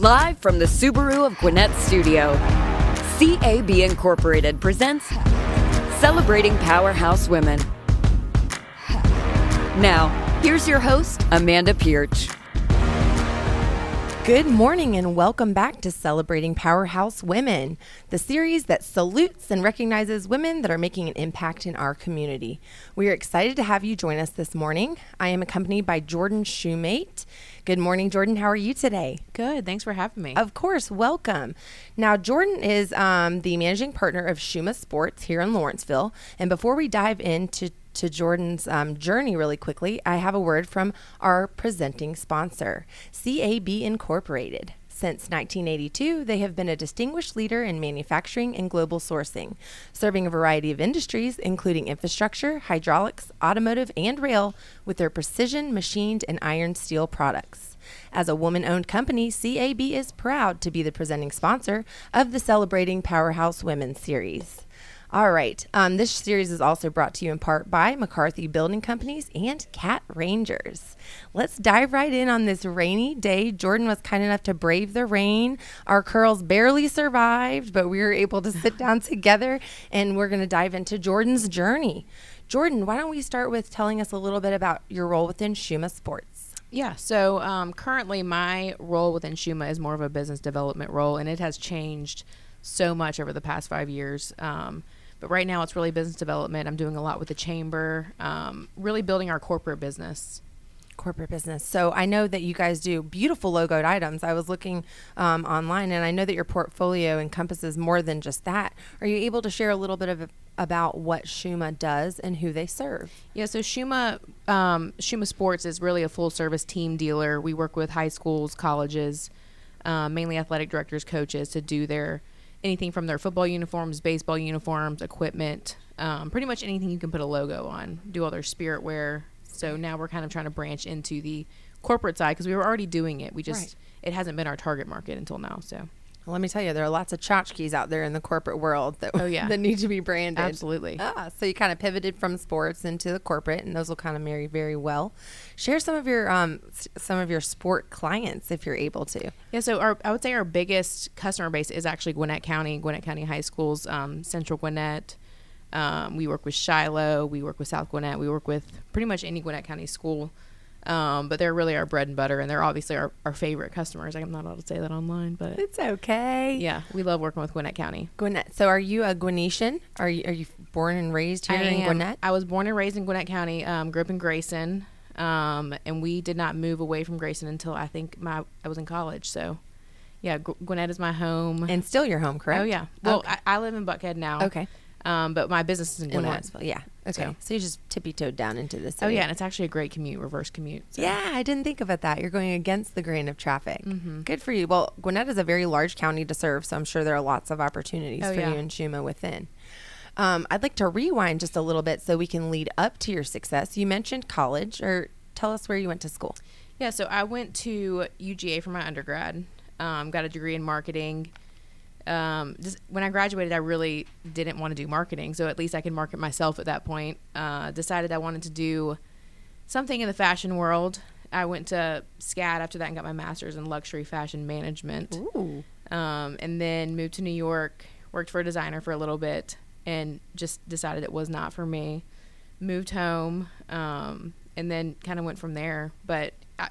Live from the Subaru of Gwinnett studio, CAB Incorporated presents Celebrating Powerhouse Women. Now, here's your host, Amanda Pierce. Good morning and welcome back to Celebrating Powerhouse Women, the series that salutes and recognizes women that are making an impact in our community. We are excited to have you join us this morning. I am accompanied by Jordan Shoemate. Good morning, Jordan. How are you today? Good. Thanks for having me. Of course, welcome. Now, Jordan is um, the managing partner of Shuma Sports here in Lawrenceville. And before we dive into to Jordan's um, journey really quickly, I have a word from our presenting sponsor, CAB Incorporated. Since 1982, they have been a distinguished leader in manufacturing and global sourcing, serving a variety of industries, including infrastructure, hydraulics, automotive, and rail, with their precision machined and iron steel products. As a woman owned company, CAB is proud to be the presenting sponsor of the Celebrating Powerhouse Women series. All right. Um, this series is also brought to you in part by McCarthy Building Companies and Cat Rangers. Let's dive right in on this rainy day. Jordan was kind enough to brave the rain. Our curls barely survived, but we were able to sit down together and we're going to dive into Jordan's journey. Jordan, why don't we start with telling us a little bit about your role within Shuma Sports? Yeah, so um, currently my role within Shuma is more of a business development role, and it has changed so much over the past five years. Um, but right now, it's really business development. I'm doing a lot with the chamber, um, really building our corporate business. Corporate business. So I know that you guys do beautiful logoed items. I was looking um, online, and I know that your portfolio encompasses more than just that. Are you able to share a little bit of about what Shuma does and who they serve? Yeah, so Shuma um, Shuma Sports is really a full service team dealer. We work with high schools, colleges, uh, mainly athletic directors, coaches to do their anything from their football uniforms, baseball uniforms, equipment, um, pretty much anything you can put a logo on. Do all their spirit wear. So now we're kind of trying to branch into the corporate side because we were already doing it. We just right. it hasn't been our target market until now. So well, let me tell you, there are lots of tchotchkes out there in the corporate world that oh, yeah. that need to be branded. Absolutely. Ah, so you kind of pivoted from sports into the corporate, and those will kind of marry very well. Share some of your um some of your sport clients if you're able to. Yeah. So our I would say our biggest customer base is actually Gwinnett County, Gwinnett County High Schools, um, Central Gwinnett. Um, we work with Shiloh. We work with South Gwinnett. We work with pretty much any Gwinnett County school. Um, but they're really our bread and butter, and they're obviously our, our favorite customers. I'm not allowed to say that online, but it's okay. Yeah, we love working with Gwinnett County. Gwinnett. So, are you a Gwinnetian? Are you are you born and raised here I in am. Gwinnett? I was born and raised in Gwinnett County. Um, grew up in Grayson, um, and we did not move away from Grayson until I think my I was in college. So, yeah, Gwinnett is my home, and still your home, correct? Oh yeah. Well, okay. I, I, live in Buckhead now. Okay. Um, but my business is in Gwinnett. In yeah. Okay. So. so, you just tippy toed down into the this. Oh yeah, and it's actually a great commute, reverse commute. So. Yeah, I didn't think about that. You're going against the grain of traffic. Mm-hmm. Good for you. Well, Gwinnett is a very large county to serve, so I'm sure there are lots of opportunities oh, for yeah. you and Shuma within. Um, I'd like to rewind just a little bit so we can lead up to your success. You mentioned college, or tell us where you went to school. Yeah, so I went to UGA for my undergrad. Um, got a degree in marketing um, just when I graduated, I really didn't want to do marketing, so at least I could market myself at that point. Uh, decided I wanted to do something in the fashion world. I went to SCAD after that and got my master's in luxury fashion management. Um, and then moved to New York, worked for a designer for a little bit, and just decided it was not for me. Moved home, um, and then kind of went from there. But I,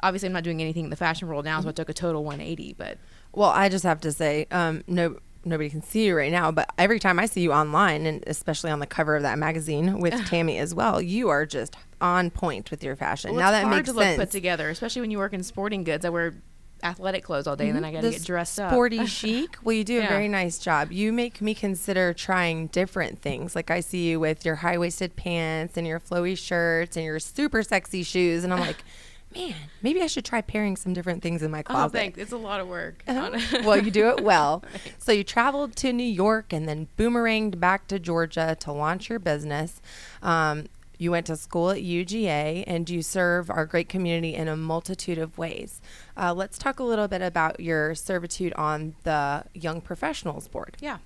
obviously, I'm not doing anything in the fashion world now, so I took a total 180. But well, I just have to say, um, no, nobody can see you right now, but every time I see you online, and especially on the cover of that magazine with Tammy as well, you are just on point with your fashion. Well, now that makes to sense. look put together, especially when you work in sporting goods. I wear athletic clothes all day, mm-hmm. and then I got to get dressed up. Sporty chic. Well, you do yeah. a very nice job. You make me consider trying different things. Like I see you with your high waisted pants and your flowy shirts and your super sexy shoes, and I'm like man, maybe I should try pairing some different things in my oh, closet. Oh, thanks. It's a lot of work. Uh-huh. well, you do it well. right. So you traveled to New York and then boomeranged back to Georgia to launch your business. Um, you went to school at UGA and you serve our great community in a multitude of ways. Uh, let's talk a little bit about your servitude on the Young Professionals Board. Yeah.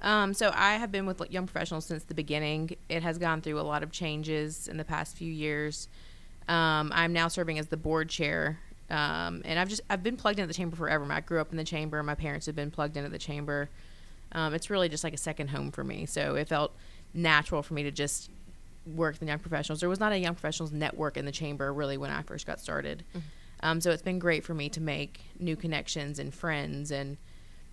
Um, so I have been with Young Professionals since the beginning. It has gone through a lot of changes in the past few years. Um, I'm now serving as the board chair Um, and I've just I've been plugged into the chamber forever. I grew up in the chamber. My parents have been plugged into the chamber. Um, it's really just like a second home for me. So it felt natural for me to just work the young professionals. There was not a young professionals network in the chamber really when I first got started. Mm-hmm. Um, so it's been great for me to make new connections and friends and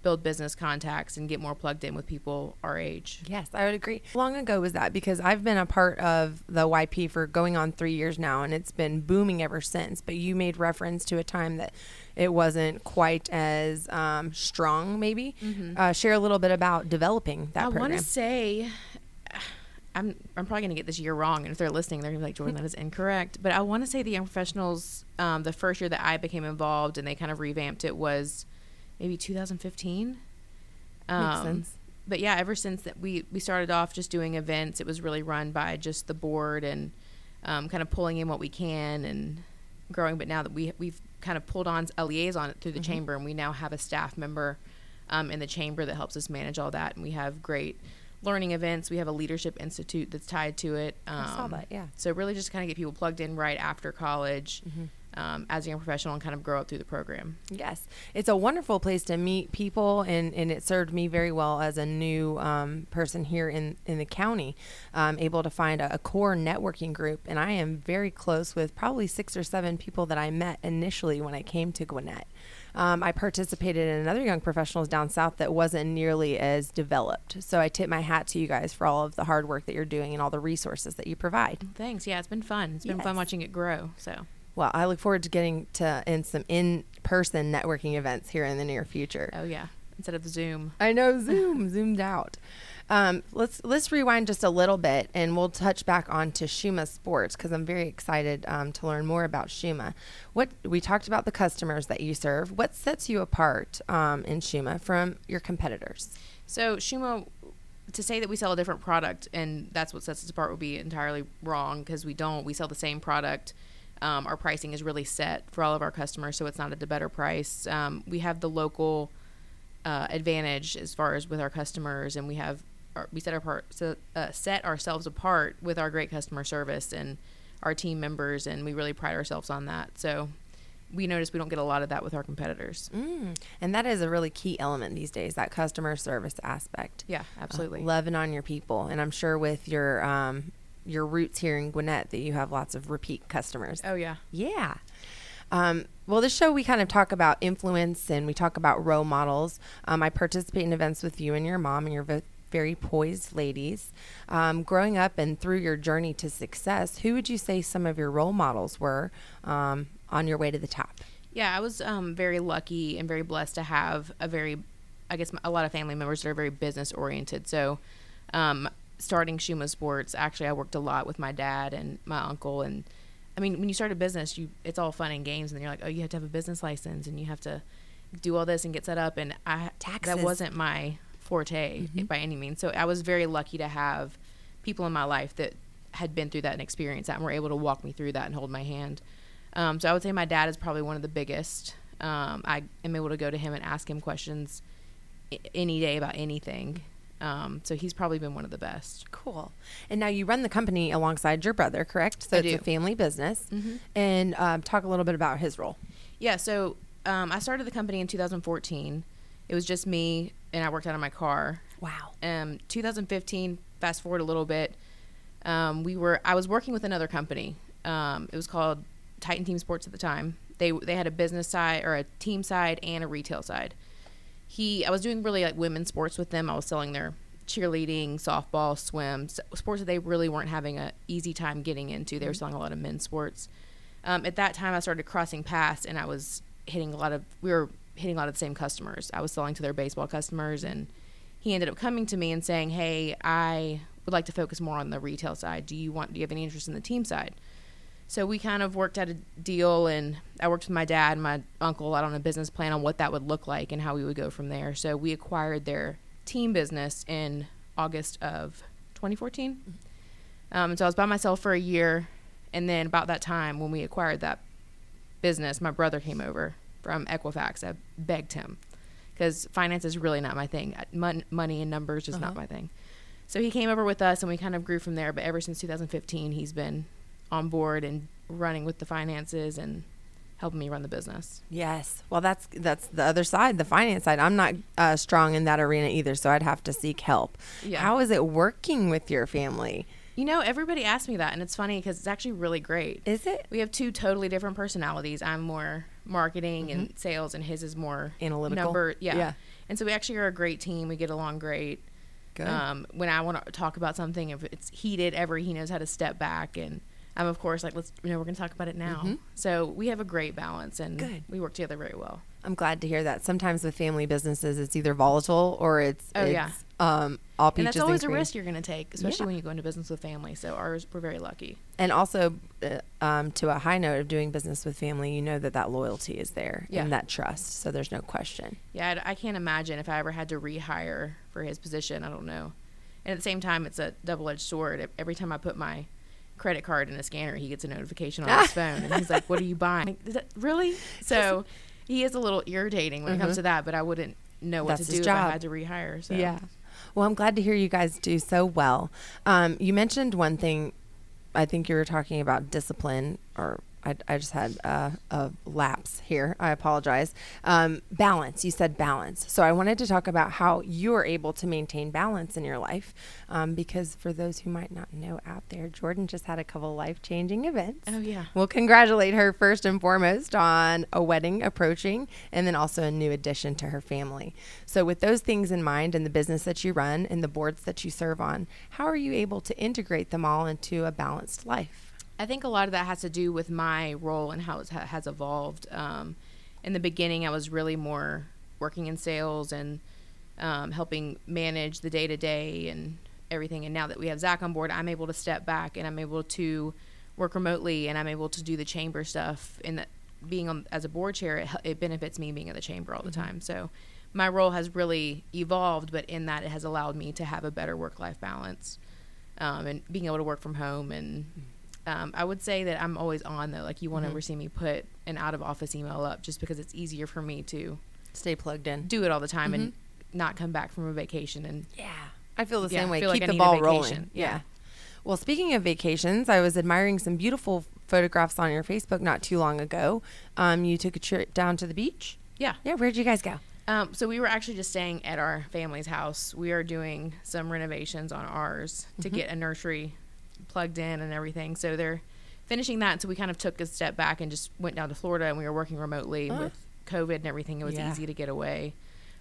build business contacts and get more plugged in with people our age. Yes, I would agree. How long ago was that? Because I've been a part of the YP for going on three years now, and it's been booming ever since. But you made reference to a time that it wasn't quite as um, strong, maybe. Mm-hmm. Uh, share a little bit about developing that I program. I want to say. I'm, I'm probably going to get this year wrong. And if they're listening, they're going to be like, Jordan, that is incorrect. But I want to say the young professionals, um, the first year that I became involved and they kind of revamped it was maybe 2015. Um, Makes sense. But yeah, ever since that we we started off just doing events, it was really run by just the board and um, kind of pulling in what we can and growing. But now that we we've kind of pulled on a liaison through the mm-hmm. chamber, and we now have a staff member um, in the chamber that helps us manage all that, and we have great learning events. We have a leadership institute that's tied to it. Um, I saw um, that, yeah. So really, just kind of get people plugged in right after college. Mm-hmm um, as a young professional and kind of grow up through the program. Yes, it's a wonderful place to meet people, and, and it served me very well as a new um, person here in, in the county, um, able to find a, a, core networking group. And I am very close with probably six or seven people that I met initially when I came to Gwinnett. Um, I participated in another young professionals down south that wasn't nearly as developed. So I tip my hat to you guys for all of the hard work that you're doing and all the resources that you provide. Thanks. Yeah, it's been fun. It's been yes. fun watching it grow. So well, I look forward to getting to in some in-person networking events here in the near future. Oh yeah, instead of Zoom. I know Zoom, zoomed out. Um, let's let's rewind just a little bit, and we'll touch back on to Shuma Sports because I'm very excited um, to learn more about Shuma. What we talked about the customers that you serve. What sets you apart um, in Shuma from your competitors? So Shuma, to say that we sell a different product and that's what sets us apart would be entirely wrong because we don't. We sell the same product um, our pricing is really set for all of our customers, so it's not at a better price. Um, we have the local uh, advantage as far as with our customers, and we have our, we set our part so, uh, set ourselves apart with our great customer service and our team members, and we really pride ourselves on that. So we notice we don't get a lot of that with our competitors. Mm. And that is a really key element these days, that customer service aspect. Yeah, absolutely. Uh, loving on your people. And I'm sure with your um, your roots here in Gwinnett that you have lots of repeat customers. Oh yeah, yeah. Um, well, this show we kind of talk about influence and we talk about role models. Um, I participate in events with you and your mom and your v- very poised ladies. Um, growing up and through your journey to success, who would you say some of your role models were um, on your way to the top? Yeah, I was um, very lucky and very blessed to have a very, I guess, a lot of family members that are very business oriented. So um, starting Shuma Sports, actually, I worked a lot with my dad and my uncle. And I mean, when you start a business, you it's all fun and games, and then you're like, oh, you have to have a business license, and you have to do all this and get set up. And I Taxes. that wasn't my forte mm-hmm. by any means. So I was very lucky to have people in my life that had been through that and experienced that and were able to walk me through that and hold my hand. Um, so I would say my dad is probably one of the biggest. Um, I am able to go to him and ask him questions any day about anything. Um, so he's probably been one of the best. Cool. And now you run the company alongside your brother, correct? So I it's do. a family business. Mm-hmm. And um, talk a little bit about his role. Yeah. So um, I started the company in 2014. It was just me, and I worked out of my car. Wow. Um, 2015. Fast forward a little bit. Um, we were. I was working with another company. Um, it was called Titan Team Sports at the time. They they had a business side or a team side and a retail side he I was doing really like women's sports with them. I was selling their cheerleading, softball, swim, sports that they really weren't having a easy time getting into. They were mm-hmm. selling a lot of men's sports. Um, at that time, I started crossing paths, and I was hitting a lot of we were hitting a lot of the same customers. I was selling to their baseball customers, and he ended up coming to me and saying, "Hey, I would like to focus more on the retail side. Do you want? Do you have any interest in the team side?" So we kind of worked out a deal, and I worked with my dad and my uncle out on a business plan on what that would look like and how we would go from there. So we acquired their team business in August of 2014. Um, and so I was by myself for a year, and then about that time when we acquired that business, my brother came over from Equifax. I begged him because finance is really not my thing. Mon- money and numbers is uh-huh. not my thing. So he came over with us, and we kind of grew from there. But ever since 2015, he's been on board and running with the finances and helping me run the business. Yes. Well, that's that's the other side, the finance side. I'm not uh, strong in that arena either, so I'd have to seek help. Yeah. How is it working with your family? You know, everybody asks me that, and it's funny because it's actually really great. Is it We have two totally different personalities. I'm more marketing and sales, and his is more Mm-hmm. Analytical? Number, yeah. Yeah. And so we actually are a great team. We get along great. good? Um, when I want to talk about something, if it's heated, ever he knows how to step back, and I'm of course like, let's you know, we're going to talk about it now. So we have a great balance, and Mm-hmm. Good. we work together very well. I'm glad to hear that. Sometimes with family businesses, it's either volatile or it's Oh, it's, yeah. um, all peaches And that's always a risk you're going to take, especially Yeah. when you go into business with family. So ours, we're very lucky. And also, uh, um, to a high note of doing business with family, you know that that loyalty is there Yeah. and that trust. So there's no question. Yeah, I, I can't imagine if I ever had to rehire for his position. I don't know. And at the same time, it's a double-edged sword. E- Every time I put my credit card in a scanner, he gets a notification on his phone, and he's like, "What are you buying?" Like, "Is that- really? So he is a little irritating when it comes to that. But I wouldn't know what Mm-hmm. That's to do if. I had to rehire. So Yeah. Well, I'm glad to hear you guys do so well. Um, you mentioned one thing. I think you were talking about discipline, or I, I just had uh, a lapse here. I apologize. Um, balance. You said balance. So I wanted to talk about how you are able to maintain balance in your life, um, because for those who might not know out there, Jordan just had a couple life changing events. Oh yeah. We'll congratulate her first and foremost on a wedding approaching and then also a new addition to her family. So, with those things in mind and the business that you run and the boards that you serve on, how are you able to integrate them all into a balanced life? I think a lot of that has to do with my role and how it has evolved. Um, in the beginning, I was really more working in sales and um, helping manage the day to day and everything. And now that we have Zach on board, I'm able to step back and I'm able to work remotely and I'm able to do the chamber stuff. And that being on, as a board chair, it, it benefits me being at the chamber all the time. So my role has really evolved, but in that, it has allowed me to have a better work life balance um, and being able to work from home and um, I would say that I'm always on though. Like you won't ever see me put an out of office email up just because it's easier for me to Stay plugged in. do it all the time and not come back from a vacation and Yeah. I feel the same way. feel like Keep the ball rolling. Yeah. Yeah. Well, speaking of vacations, I was admiring some beautiful photographs on your Facebook not too long ago. Um, you took a trip down to the beach. yeah. Yeah. Where'd you guys go? Um, so we were actually just staying at our family's house. We are doing some renovations on ours to get a nursery plugged in and everything. So they're finishing that. So we kind of took a step back and just went down to Florida and we were working remotely Oh. with COVID and everything. It was Yeah. easy to get away.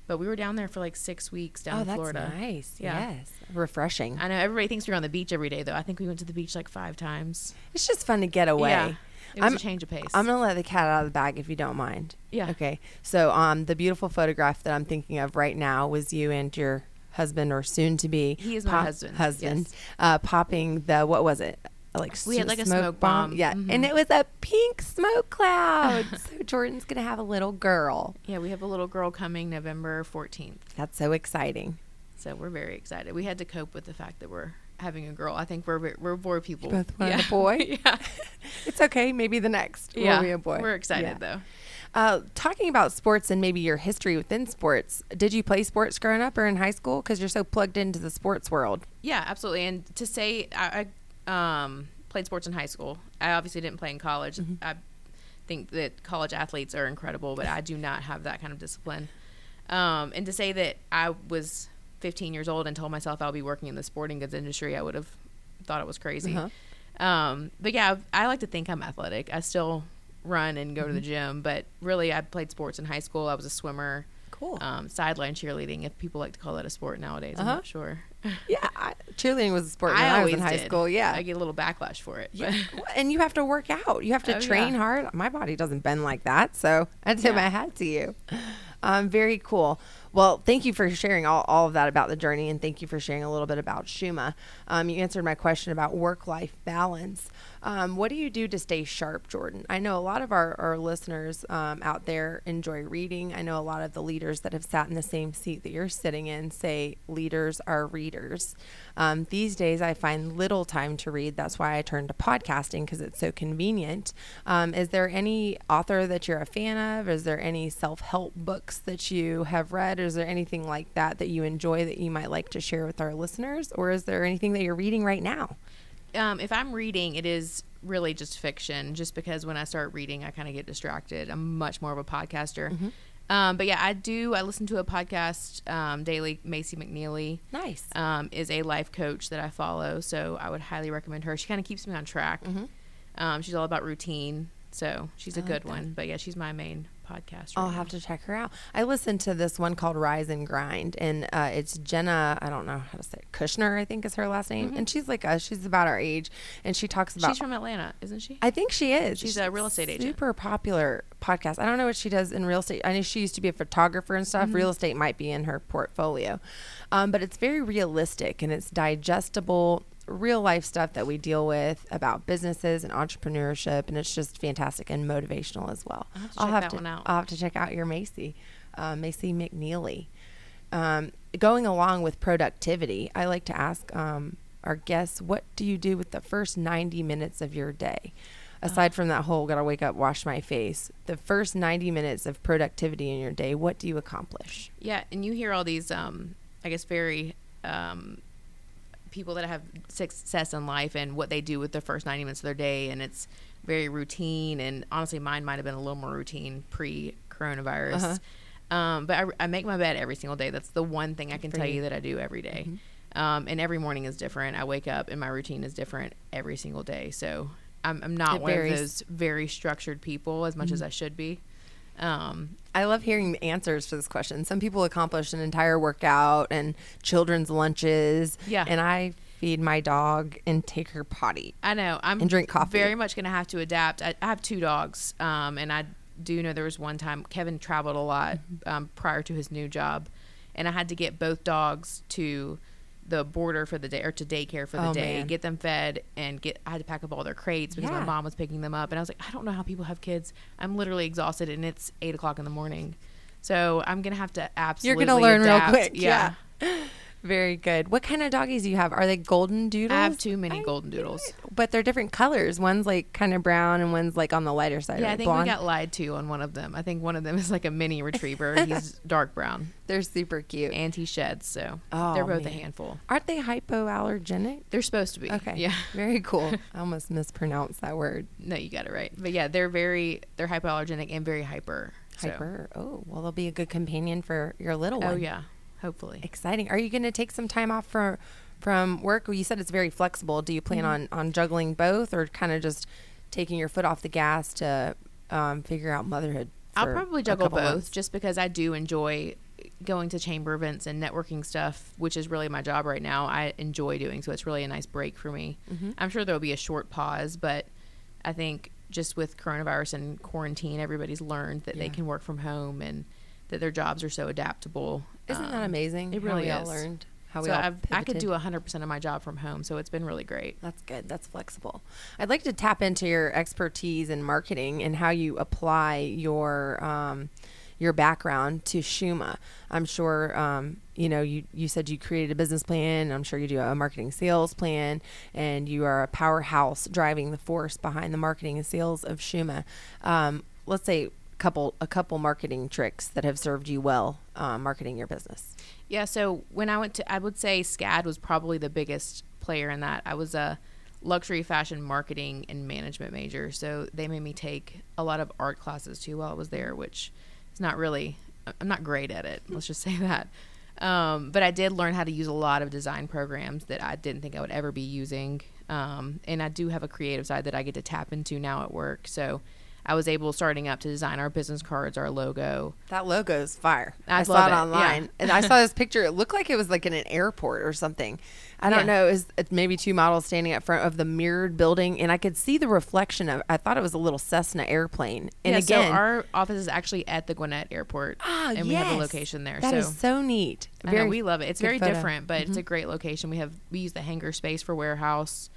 But we were down there for like six weeks down oh, in that's Florida. nice. Yeah. Yes. Refreshing. I know everybody thinks we're on the beach every day, though. I think we went to the beach like five times. It's just fun to get away. Yeah, it was I'm- a change of pace. I'm gonna let the cat out of the bag if you don't mind. Yeah. Okay. So, um, the beautiful photograph that I'm thinking of right now was you and your husband or soon to be. He is my husband, Husband. yes. Uh, popping the what was it? Like We had like a smoke bomb. Yeah, Mhm. and it was a pink smoke cloud. so Jordan's gonna have a little girl. yeah, we have a little girl coming November 14th, That's so exciting. so we're very excited. We had to cope with the fact that we're having a girl. I think we're we're bored people. You both wanted yeah. a boy? yeah, It's okay. Maybe the next yeah. will be a boy. We're excited Yeah. though. Uh, talking about sports and maybe your history within sports, did you play sports growing up or in high school? Because you're so plugged into the sports world. Yeah, absolutely. And to say I, I um, played sports in high school. I obviously didn't play in college. Mm-hmm. I think that college athletes are incredible, but I do not have that kind of discipline. Um, and to say that I was 15 years old and told myself I'll be working in the sporting goods industry, I would have thought it was crazy. Uh-huh. Um, but yeah, I like to think I'm athletic. I still run and go to the Mm-hmm. gym, but really, I played sports in high school. I was a swimmer. Cool. Um, sideline cheerleading, if people like to call that a sport nowadays, I'm Uh-huh. not sure. yeah, I, cheerleading was a sport when I I, was in high did. school. Yeah. I get a little backlash for it. yeah. and you have to work out. You have to Oh, train yeah. hard. My body doesn't bend like that. So I tip Yeah. my hat to you. Um, very cool. Well, thank you for sharing all, all of that about the journey, and thank you for sharing a little bit about Shuma. Um, you answered my question about work life balance. Um, what do you do to stay sharp, Jordan? I know a lot of our, our listeners um, out there enjoy reading. I know a lot of the leaders that have sat in the same seat that you're sitting in say leaders are readers. Um, these days, I find little time to read. That's why I turned to podcasting because it's so convenient. Um, is there any author that you're a fan of? Is there any self help books that you have read? Is there anything like that that you enjoy that you might like to share with our listeners? Or is there anything that you're reading right now? Um, if I'm reading, it is really just fiction. Just because when I start reading, I kind of get distracted. I'm much more of a podcaster. Mm-hmm. Um, but yeah, I do. I listen to a podcast um, daily. Macy McNeely Nice. um, is a life coach that I follow, so I would highly recommend her. She kind of keeps me on track. Um, she's all about routine, so she's a Mm-hmm. Like good one. But yeah, she's my main podcast. I'll now. have to check her out. I listened to this one called Rise and Grind, and uh, it's Jenna. I don't know how to say it, Kushner. I think is her last name, and she's like us. She's about our age, and she talks about. Mm-hmm. She's from Atlanta, isn't she? I think she is. She's a real estate agent. Super popular podcast. I don't know what she does in real estate. I know she used to be a photographer and stuff. Mm-hmm. Real estate might be in her portfolio, um, but it's very realistic and it's digestible, real life stuff that we deal with about businesses and entrepreneurship, and it's just fantastic and motivational as well. I'll have to check that one out. I'll have to check out your Macy, uh, Macy McNeely. Um, going along with productivity, I like to ask um, our guests, what do you do with the first 90 minutes of your day? Aside from that whole gotta wake up, wash my face, the first 90 minutes of productivity in your day, what do you accomplish? Yeah, and you hear all these, um, I guess, very um, people that have success in life and what they do with the first 90 minutes of their day, and it's very routine. And honestly, mine might have been a little more routine pre coronavirus. Uh-huh. Um, but I, I make my bed every single day. That's the one thing I can For tell you. you that I do every day. Um, and every morning is different. I wake up and my routine is different every single day. So I'm, I'm not It one varies. of those very structured people as much as I should be. Um, I love hearing the answers for this question. Some people accomplish an entire workout and children's lunches. Yeah. And I feed my dog and take her potty. I know. I'm And drink coffee. Very much going to have to adapt. I, I have two dogs, um, and I do know there was one time Kevin traveled a lot Mm-hmm. um, prior to his new job, and I had to get both dogs to the border for the day or to daycare for the Oh, day, man. get them fed, and get. I had to pack up all their crates because Yeah. my mom was picking them up, and I was like, I don't know how people have kids. I'm literally exhausted, and it's eight o'clock in the morning. So I'm gonna have to absolutely. You're gonna learn adapt. real quick. Yeah. Very good. What kind of doggies do you have? Are they golden doodles? I have too many golden doodles. But they're different colors. One's like kind of brown and one's like on the lighter side. Yeah, I think blonde. we got lied to on one of them. I think one of them is like a mini retriever. He's dark brown They're super cute. and he sheds, so Oh, they're both man. a handful. Aren't they hypoallergenic? They're supposed to be. Okay. Yeah. Very cool. I almost mispronounced that word. No, you got it right. But yeah, they're very they're hypoallergenic and very hyper. so- Hyper. Oh, well, they'll be a good companion for your little oh, one. Oh yeah, hopefully. Exciting. Are you going to take some time off for, from work? Well, you said it's very flexible. Do you plan Mm-hmm. on, on juggling both or kind of just taking your foot off the gas to um, figure out motherhood? I'll probably juggle both months? just because I do enjoy going to chamber events and networking stuff, which is really my job right now. I enjoy doing so. It's really a nice break for me. Mm-hmm. I'm sure there'll be a short pause, but I think just with coronavirus and quarantine, everybody's learned that they can work from home and that their jobs are so adaptable. Isn't that Um, amazing? It how really we all learned how so we all I've, I could do 100% of my job from home, so it's been really great. That's good. That's flexible. I'd like to tap into your expertise in marketing and how you apply your um, your background to Shuma. I'm sure um, you know you you said you created a business plan. I'm sure you do a marketing sales plan, and you are a powerhouse driving the force behind the marketing and sales of Shuma. Um, let's say couple a couple marketing tricks that have served you well uh, marketing your business. Yeah, so when I went to, I would say SCAD was probably the biggest player in that. I was a luxury fashion marketing and management major, so they made me take a lot of art classes too while I was there, which is not really, I'm not great at it. Let's just say that. Um, but I did learn how to use a lot of design programs that I didn't think I would ever be using. Um, and I do have a creative side that I get to tap into now at work. So I was able starting up to design our business cards, our logo. That logo is fire. I I, saw it it, online, yeah. and I saw this picture. It looked like it was like in an airport or something. I don't Yeah. know. It maybe two models standing up front of the mirrored building, and I could see the reflection of. I thought it was a little Cessna airplane. And yeah, again, so our office is actually at the Gwinnett Airport, ah, and we have a location there. That so is so neat. I know we love it. It's very photo. Mm-hmm. different, but it's a great location. We have we use the hangar space for warehouse,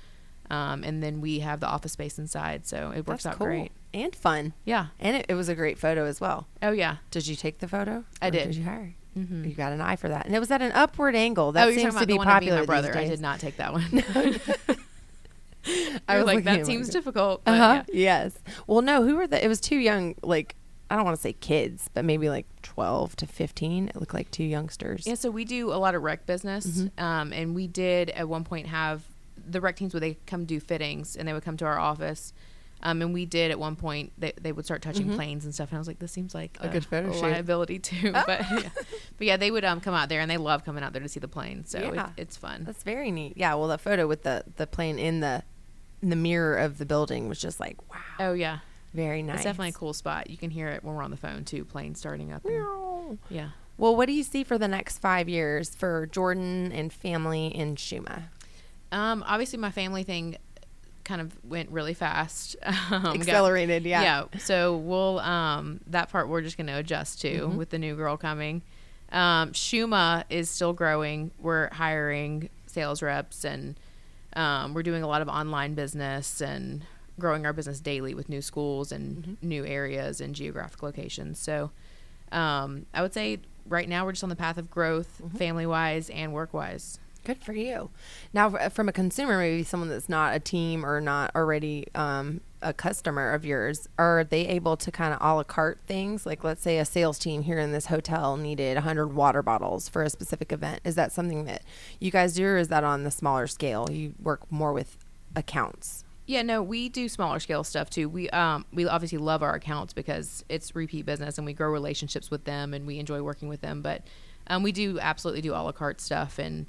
um, and then we have the office space inside, so it works That's out cool great. and fun. Yeah. And it, it was a great photo as well. Oh yeah. Did you take the photo? I did. Did you hire? Mhm. You got an eye for that, and it was at an upward angle. That oh, seems to be the one of me popular my brother. I did not take that one. I I was like, that seems difficult. Uh huh. yeah. Yes. Well, no. Who were the? It was two young. Like I don't want to say kids, but maybe like twelve to fifteen. It looked like two youngsters. Yeah, so we do a lot of rec business, Mm-hmm. um, and we did at one point have the rec teams would they come do fittings and they would come to our office. Um, and we did at one point. They, they would start touching planes and stuff, and I was like, "This seems like Mm-hmm. A good photo shoot. liability too." but yeah. but yeah, they would um, come out there, and they love coming out there to see the plane. So Yeah. it, it's fun. That's very neat. Yeah. Well, the photo with the the plane in the in the mirror of the building was just like wow, oh yeah, very nice. it's definitely a cool spot. You can hear it when we're on the phone too. Plane starting up. and- yeah. Well, what do you see for the next five years for Jordan and family in Shuma? Um, obviously, my family thing kind of went really fast. Um, got- Accelerated, yeah. Yeah. So we'll um, that part we're just going to adjust to Mm-hmm. with the new girl coming. Um, Shuma is still growing. We're hiring sales reps and um, we're doing a lot of online business and growing our business daily with new schools and Mm-hmm. new areas and geographic locations. So um, I would say right now we're just on the path of growth, Mm-hmm. family wise and work wise. Good for you. Now, from a consumer, maybe someone that's not a team or not already um, a customer of yours, are they able to kind of a la carte things? Like, let's say a sales team here in this hotel needed 100 water bottles for a specific event. Is that something that you guys do, or is that on the smaller scale? You work more with accounts. Yeah, no, we do smaller scale stuff too. We um we obviously love our accounts because it's repeat business and we grow relationships with them and we enjoy working with them. But um, we do absolutely do a la carte stuff and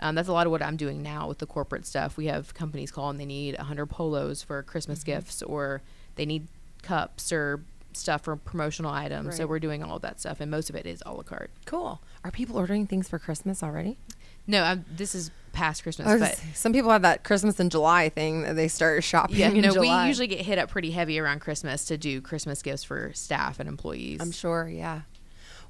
um, that's a lot of what I'm doing now with the corporate stuff. We have companies call and they need 100 polos for Christmas gifts or they need cups or stuff for promotional items. So we're doing all of that stuff and most of it is a la carte. Cool. Are people ordering things for Christmas already? No, i this is past Christmas, but some people have that Christmas in July thing that they start shopping yeah, in no, July. we usually get hit up pretty heavy around Christmas to do Christmas gifts for staff and employees. I'm sure, yeah.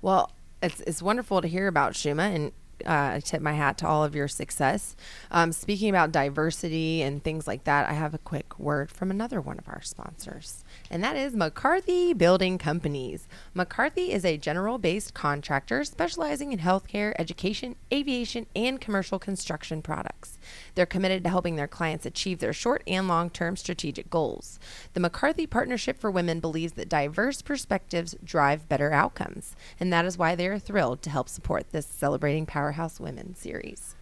Well, it's it's wonderful to hear about Shuma, and uh, I tip my hat to all of your success. Um, speaking about diversity and things like that, I have a quick word from another one of our sponsors, and that is McCarthy Building Companies. McCarthy is a general-based contractor specializing in healthcare, education, aviation, and commercial construction products. They're committed to helping their clients achieve their short and long term strategic goals. The McCarthy Partnership for Women believes that diverse perspectives drive better outcomes, and that is why they are thrilled to help support this Celebrating Powerhouse Women series.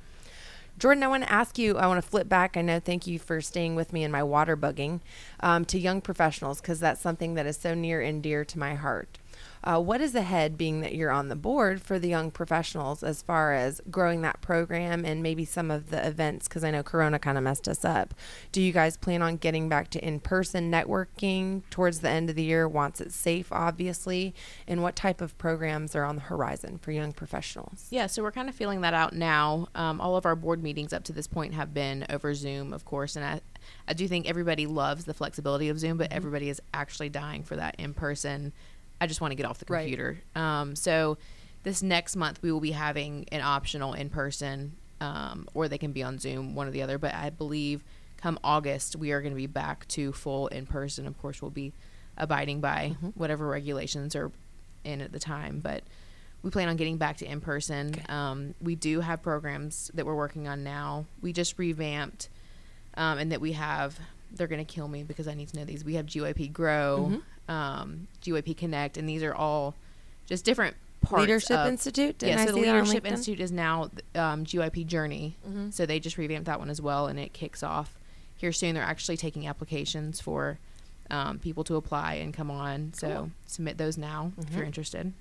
Jordan, I want to ask you, I want to flip back. I know, thank you for staying with me in my water bugging um, to young professionals because that's something that is so near and dear to my heart. Uh, what is ahead, being that you're on the board for the young professionals, as far as growing that program and maybe some of the events? Because I know Corona kind of messed us up. Do you guys plan on getting back to in person networking towards the end of the year once it's safe, obviously? And what type of programs are on the horizon for young professionals? Yeah, so we're kind of feeling that out now. Um, all of our board meetings up to this point have been over Zoom, of course, and I, I do think everybody loves the flexibility of Zoom, Mm-hmm. but everybody is actually dying for that in person. I just want to get off the Right. computer. Um, so this next month we will be having an optional in person, um, or they can be on Zoom, one or the other. But I believe come August we are going to be back to full in person. Of course, we'll be abiding by Mm-hmm. whatever regulations are in at the time, but we plan on getting back to in person. Um, we do have programs that we're working on now. We just revamped, um, and that we have. They're going to kill me because I need to know these. We have GYP Grow, Mm-hmm. Um, GYP Connect, and these are all just different parts. Leadership of- Institute? Didn't yeah, I so the see that on Leadership Mm-hmm. Institute is now um, GYP Journey. So they just revamped that one as well, and it kicks off here soon. They're actually taking applications for um, people to apply and come on. So submit those now if Mm-hmm. you're interested.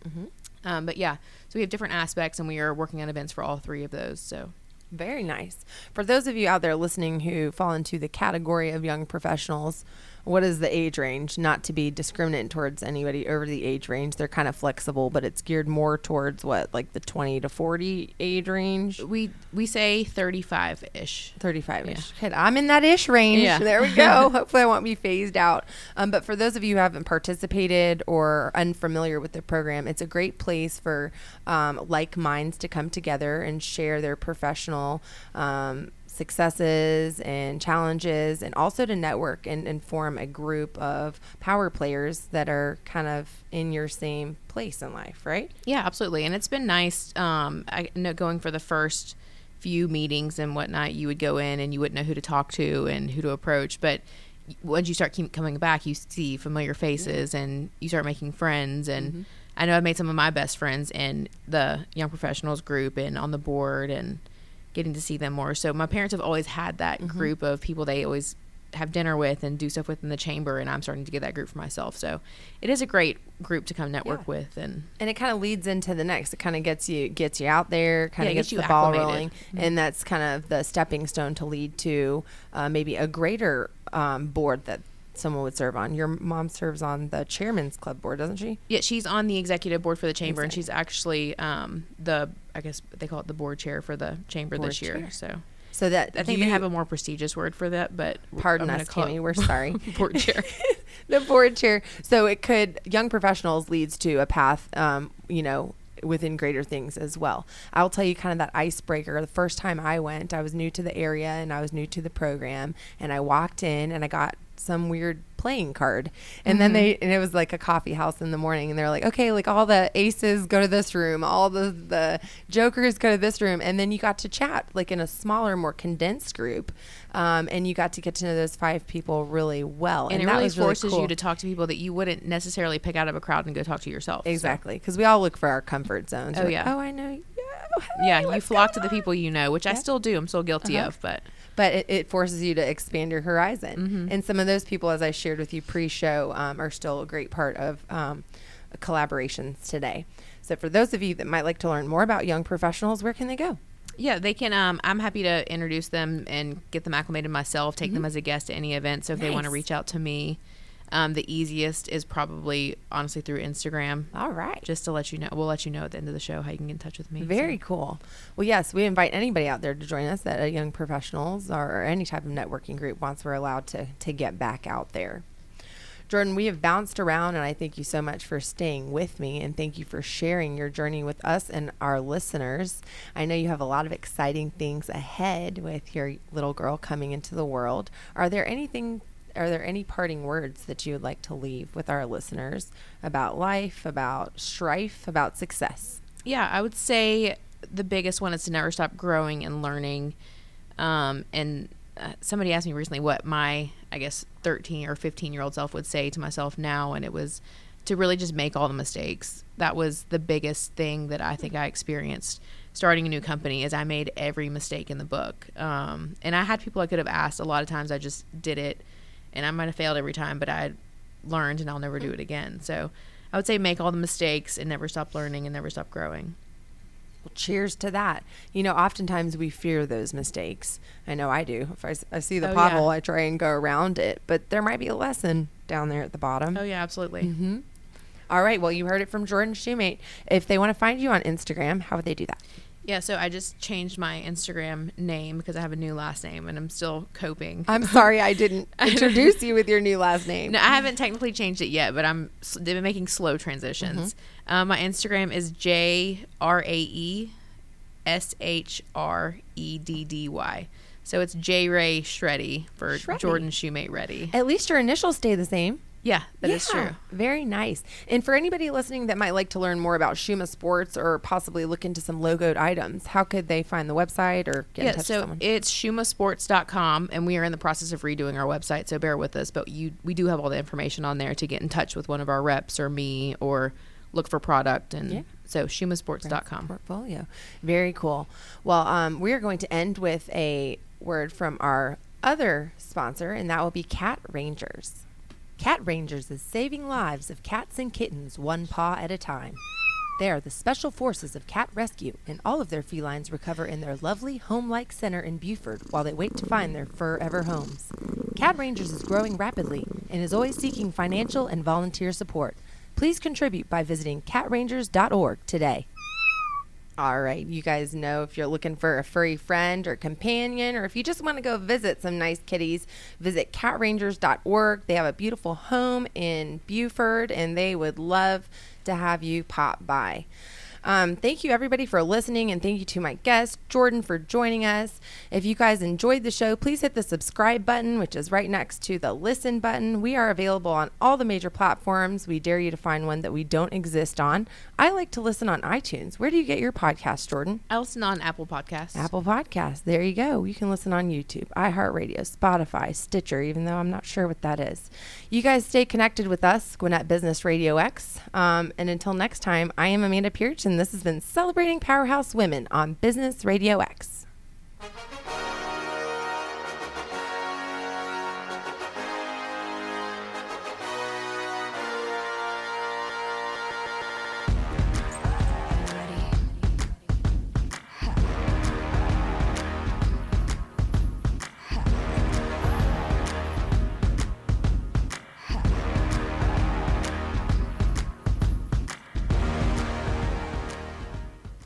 Um, but yeah, so we have different aspects, and we are working on events for all three of those. So Very nice. For those of you out there listening who fall into the category of young professionals, what is the age range? Not to be discriminant towards anybody over the age range. They're kind of flexible, but it's geared more towards what, like the 20 to 40 age range? we we say 35 ish. 35 ish. Okay, I'm in that ish range. Yeah. There we go. Hopefully, I won't be phased out. Um, but for those of you who haven't participated or unfamiliar with the program, it's a great place for um, like minds to come together and share their professional um, successes and challenges, and also to network and, and form a group of power players that are kind of in your same place in life, right? Yeah, absolutely. And it's been nice. Um, I know going for the first few meetings and whatnot, you would go in and you wouldn't know who to talk to and who to approach. But once you start keep coming back, you see familiar faces and you start making friends. And I know I've made some of my best friends in the young professionals group and on the board and getting to see them more. So my parents have always had that Mm-hmm. group of people they always have dinner with and do stuff with in the chamber, and I'm starting to get that group for myself. So it is a great group to come network Yeah. with, and and it kind of leads into the next. It kind of gets you gets you out there, kind of it gets gets you the ball acclimated. rolling, and that's kind of the stepping stone to lead to uh, maybe a greater um, board that someone would serve on. Your mom serves on the chairman's club board, doesn't she? yeah, she's on the executive board for the chamber, and she's actually um, the I guess they call it the board chair for the chamber Board this year. chair. So So that I think you, they have a more prestigious word for that, but Pardon I'm gonna us, call it Kimmy. We're sorry. board chair. the board chair. So it could young professionals leads to a path, um, you know, within greater things as well. I'll tell you kind of that icebreaker. The first time I went, I was new to the area and I was new to the program, and I walked in and I got some weird playing card and then they and it was like a coffee house in the morning and they're like okay like all the aces go to this room all the the jokers go to this room and then you got to chat like in a smaller more condensed group um, and you got to get to know those five people really well and, it that really was forces cool. you to talk to people that you wouldn't necessarily pick out of a crowd and go talk to yourself. Exactly, because we all look for our comfort zones. Oh, We're like, yeah. oh, I know. you. Oh, hey, Yeah, you flock to the people you know, which I still do. I'm still guilty Uh-huh. of, but But it, it forces you to expand your horizon. Mm-hmm. And some of those people, as I shared with you pre-show, um, are still a great part of um, collaborations today. So for those of you that might like to learn more about young professionals, where can they go? yeah, they can. Um, I'm happy to introduce them and get them acclimated myself. Take them as a guest to any event. So if they want to Mm-hmm. Reach out to me, um, the easiest is probably honestly through Instagram. All right. Just to let you know, we'll let you know at the end of the show how you can get in touch with me. Very So- cool. Well, yes, we invite anybody out there to join us at a Young Professionals or, or any type of networking group once we're allowed to, to get back out there. Jordan, we have bounced around, and I thank you so much for staying with me, and thank you for sharing your journey with us and our listeners. I know you have a lot of exciting things ahead with your little girl coming into the world. Are there anything? Are there any parting words that you would like to leave with our listeners about life, about strife, about success? Yeah, I would say the biggest one is to never stop growing and learning. Um, and uh, somebody asked me recently what my, I guess, 13 or 15 year old self would say to myself now, and it was to really just make all the mistakes. That was the biggest thing that I think I experienced starting a new company is I made every mistake in the book. Um, and I had people I could have asked. A lot of times I just did it, and I might have failed every time, but I learned and I'll never do it again. So I would say make all the mistakes and never stop learning and never stop growing. Well, cheers to that. You know, oftentimes we fear those mistakes. I know I do. If I see the Oh, yeah. pothole, I try and go around it, but there might be a lesson down there at the bottom. Oh yeah, absolutely. hmm All right. Well, you heard it from Jordan Shoemate. If they want to find you on Instagram, how would they do that? Yeah, so I just changed my Instagram name because I have a new last name and I'm still coping. I'm sorry I didn't introduce you with your new last name. no, I haven't technically changed it yet, but I'm they've been making slow transitions. Um, my Instagram is J R A E S H R E D D Y. So it's J Rae Shreddy for Shreddy. Jordan Shoemate Ready. At least your initials stay the same. Yeah, that is Yeah, true. Very nice. And for anybody listening that might like to learn more about Shuma Sports or possibly look into some logoed items, how could they find the website or get in Yeah, touch with so someone? it's shumasports.com and we are in the process of redoing our website, so bear with us. But you we do have all the information on there to get in touch with one of our reps or me or look for product and Yeah. so shumasports.com. portfolio. Very cool. Well, um, we are going to end with a word from our other sponsor, and that will be Cat Rangers. Cat Rangers is saving lives of cats and kittens one paw at a time. They are the special forces of cat rescue, and all of their felines recover in their lovely home like center in Buford while they wait to find their forever homes. Cat Rangers is growing rapidly and is always seeking financial and volunteer support. Please contribute by visiting catrangers.org today. All right, you guys know if you're looking for a furry friend or companion, or if you just want to go visit some nice kitties, visit catrangers.org. They have a beautiful home in Buford, and they would love to have you pop by. Um, thank you, everybody, for listening, and thank you to my guest, Jordan, for joining us. If you guys enjoyed the show, please hit the subscribe button, which is right next to the listen button. We are available on all the major platforms. We dare you to find one that we don't exist on. I like to listen on iTunes. Where do you get your podcast, Jordan? I listen on Apple Podcasts. Apple Podcasts. There you go. You can listen on YouTube, iHeartRadio, Spotify, Stitcher, even though I'm not sure what that is. You guys stay connected with us, Gwinnett Business Radio X. Um, and until next time, I am Amanda Pierce, and this has been Celebrating Powerhouse Women on Business Radio X.